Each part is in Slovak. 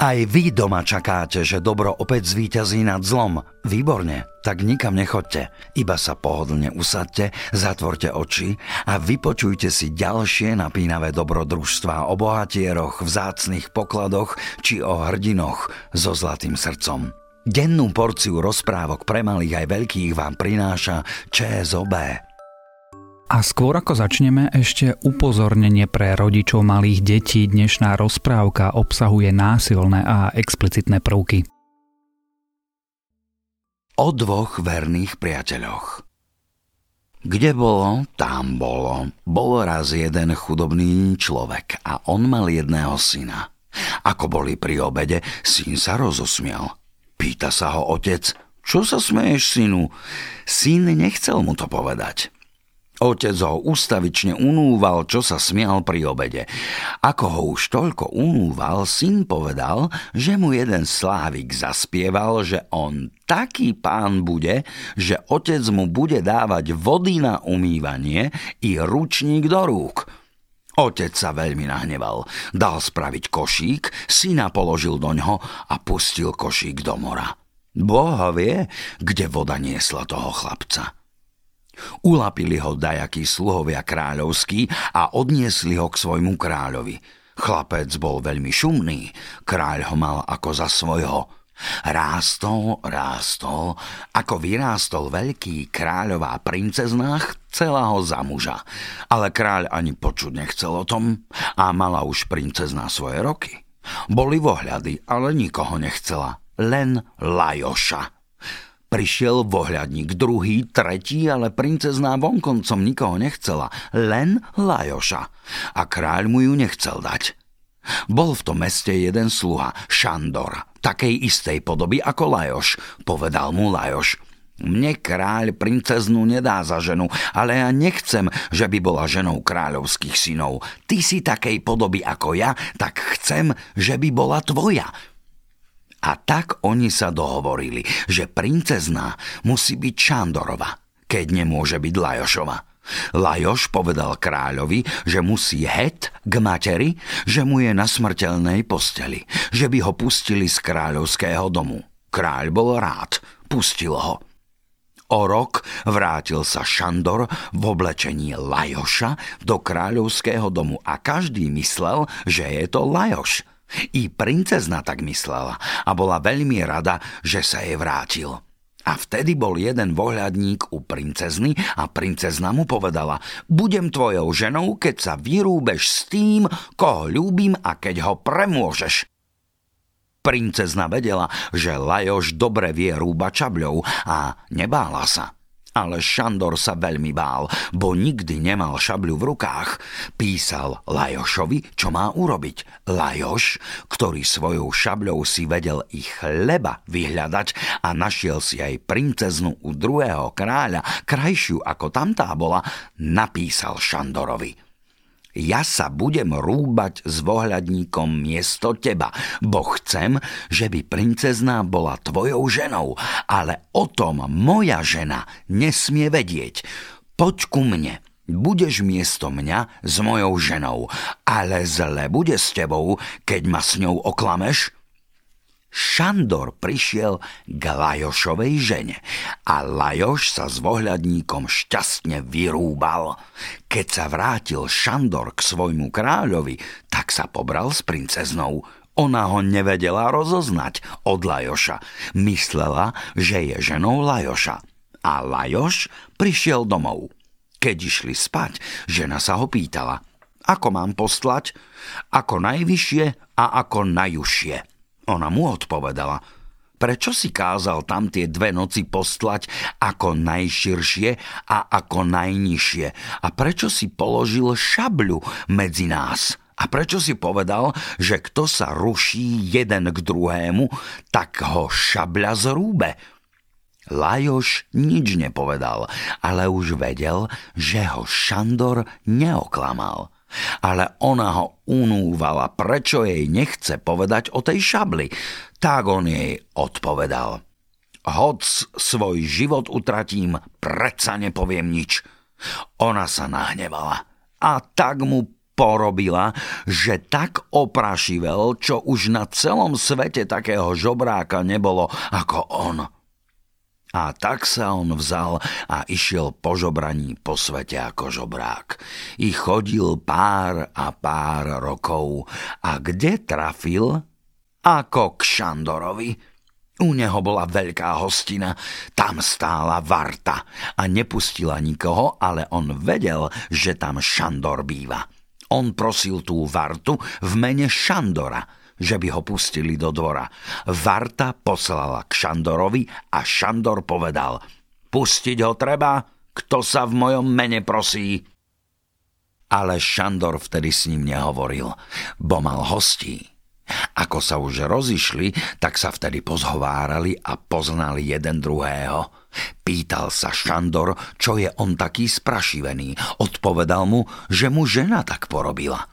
Aj vy doma čakáte, že dobro opäť zvíťazí nad zlom. Výborne, tak nikam nechoďte. Iba sa pohodlne usadte, zatvorte oči a vypočujte si ďalšie napínavé dobrodružstvá o bohatieroch, vzácných pokladoch či o hrdinoch so zlatým srdcom. Dennú porciu rozprávok pre malých aj veľkých vám prináša ČSOB. A skôr ako začneme, ešte upozornenie pre rodičov malých detí. Dnešná rozprávka obsahuje násilné a explicitné prvky. O dvoch verných priateľoch. Kde bolo, tam bolo. Bol raz jeden chudobný človek a on mal jedného syna. Ako boli pri obede, syn sa rozosmial. Pýta sa ho otec, čo sa smeješ, synu? Syn nechcel mu to povedať. Otec ho ustavične unúval, čo sa smial pri obede. Ako ho už toľko unúval, syn povedal, že mu jeden slávik zaspieval, že on taký pán bude, že otec mu bude dávať vody na umývanie i ručník do rúk. Otec sa veľmi nahneval. Dal spraviť košík, syna položil do ňoho a pustil košík do mora. Boha vie, kde voda niesla toho chlapca. Ulapili ho dajakí sluhovia kráľovskí a odniesli ho k svojmu kráľovi. Chlapec bol veľmi šumný, kráľ ho mal ako za svojho. Rástol, rástol, ako vyrástol veľký kráľová princezná, chcela ho za muža. Ale kráľ ani počuť nechcel o tom a mala už princezná svoje roky. Boli vohľady, ale nikoho nechcela, len Lajoša. Prišiel vohľadník druhý, tretí, ale princezná vonkoncom nikoho nechcela, len Lajoša. A kráľ mu ju nechcel dať. Bol v tom meste jeden sluha, Šandor, takej istej podoby ako Lajoš. Povedal mu Lajoš, mne kráľ princeznú nedá za ženu, ale ja nechcem, že by bola ženou kráľovských synov. Ty si takej podoby ako ja, tak chcem, že by bola tvoja. A tak oni sa dohovorili, že princezná musí byť Šandorova, keď nemôže byť Lajošova. Lajoš povedal kráľovi, že musí het k materi, že mu je na smrteľnej posteli, že by ho pustili z kráľovského domu. Kráľ bol rád, pustil ho. O rok vrátil sa Šandor v oblečení Lajoša do kráľovského domu a každý myslel, že je to Lajoš. I princezna tak myslela a bola veľmi rada, že sa jej vrátil. A vtedy bol jeden vohľadník u princezny a princezna mu povedala Budem tvojou ženou, keď sa vyrúbeš s tým, koho ľúbim a keď ho premôžeš. Princezna vedela, že Lajoš dobre vie rúbať čabľou a nebála sa. Ale Šandor sa veľmi bál, bo nikdy nemal šabľu v rukách. Písal Lajošovi, čo má urobiť. Lajoš, ktorý svojou šabľou si vedel ich chleba vyhľadať a našiel si aj princeznu u druhého kráľa, krajšiu ako tamtá bola, napísal Šandorovi. Ja sa budem rúbať s vohľadníkom miesto teba, bo chcem, že by princezná bola tvojou ženou, ale o tom moja žena nesmie vedieť. Poď ku mne, budeš miesto mňa s mojou ženou, ale zle bude s tebou, keď ma s ňou oklameš. Šandor prišiel k Lajošovej žene a Lajoš sa s vohľadníkom šťastne vyrúbal. Keď sa vrátil Šandor k svojmu kráľovi, tak sa pobral s princeznou. Ona ho nevedela rozoznať od Lajoša. Myslela, že je ženou Lajoša. A Lajoš prišiel domov. Keď išli spať, žena sa ho pýtala, ako mám poslať, ako najvyššie a ako najjužšie. Ona mu odpovedala, prečo si kázal tam tie dve noci postlať ako najširšie a ako najnižšie? A prečo si položil šabľu medzi nás? A prečo si povedal, že kto sa ruší jeden k druhému, tak ho šabľa zrúbe? Lajoš nič nepovedal, ale už vedel, že ho Šandor neoklamal ale ona ho unúvala, prečo jej nechce povedať o tej šabli. Tak on jej odpovedal. Hoc svoj život utratím, predsa nepoviem nič. Ona sa nahnevala a tak mu porobila, že tak oprašivel, čo už na celom svete takého žobráka nebolo ako on. A tak sa on vzal a išiel po žobraní po svete ako žobrák. I chodil pár a pár rokov. A kde trafil? Ako k Šandorovi. U neho bola veľká hostina, tam stála Varta a nepustila nikoho, ale on vedel, že tam Šandor býva. On prosil tú Vartu v mene Šandora – že by ho pustili do dvora. Varta poslala k Šandorovi a Šandor povedal Pustiť ho treba, kto sa v mojom mene prosí. Ale Šandor vtedy s ním nehovoril, bo mal hostí. Ako sa už rozišli, tak sa vtedy pozhovárali a poznali jeden druhého. Pýtal sa Šandor, čo je on taký sprašivený. Odpovedal mu, že mu žena tak porobila.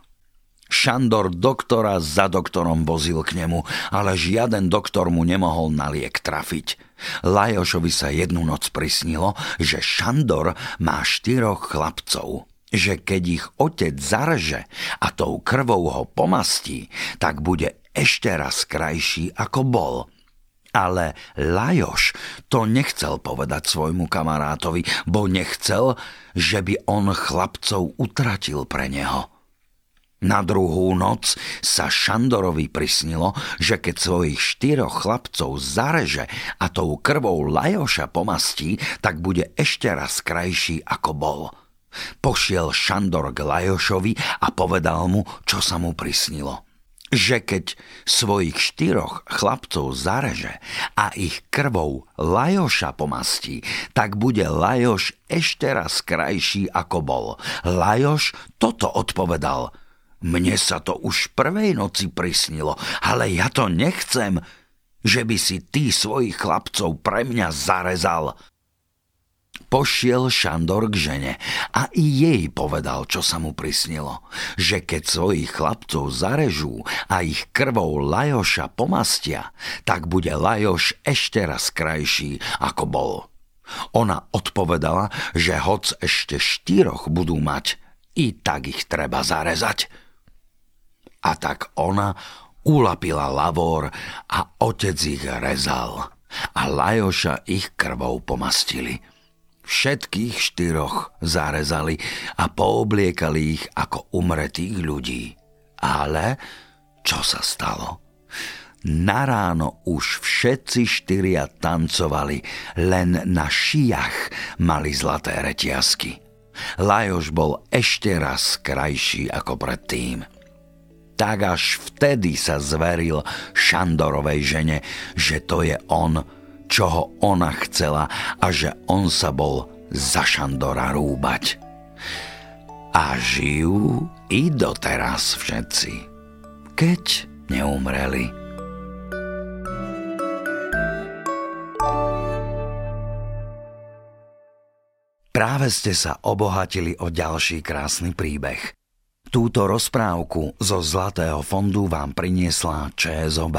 Šandor doktora za doktorom vozil k nemu, ale žiaden doktor mu nemohol na liek trafiť. Lajošovi sa jednu noc prisnilo, že Šandor má štyroch chlapcov že keď ich otec zarže a tou krvou ho pomastí, tak bude ešte raz krajší ako bol. Ale Lajoš to nechcel povedať svojmu kamarátovi, bo nechcel, že by on chlapcov utratil pre neho. Na druhú noc sa Šandorovi prisnilo, že keď svojich štyroch chlapcov zareže a tou krvou Lajoša pomastí, tak bude ešte raz krajší ako bol. Pošiel Šandor k Lajošovi a povedal mu, čo sa mu prisnilo. Že keď svojich štyroch chlapcov zareže a ich krvou Lajoša pomastí, tak bude Lajoš ešte raz krajší ako bol. Lajoš toto odpovedal – mne sa to už prvej noci prisnilo, ale ja to nechcem, že by si ty svojich chlapcov pre mňa zarezal. Pošiel Šandor k žene a i jej povedal, čo sa mu prisnilo, že keď svojich chlapcov zarežú a ich krvou Lajoša pomastia, tak bude Lajoš ešte raz krajší, ako bol. Ona odpovedala, že hoc ešte štyroch budú mať, i tak ich treba zarezať. A tak ona ulapila lavor a otec ich rezal. A Lajoša ich krvou pomastili. Všetkých štyroch zarezali a poobliekali ich ako umretých ľudí. Ale čo sa stalo? Na ráno už všetci štyria tancovali, len na šijach mali zlaté reťazky. Lajoš bol ešte raz krajší ako predtým tak až vtedy sa zveril Šandorovej žene, že to je on, čo ho ona chcela a že on sa bol za Šandora rúbať. A žijú i doteraz všetci, keď neumreli. Práve ste sa obohatili o ďalší krásny príbeh. Túto rozprávku zo Zlatého fondu vám priniesla ČSOB.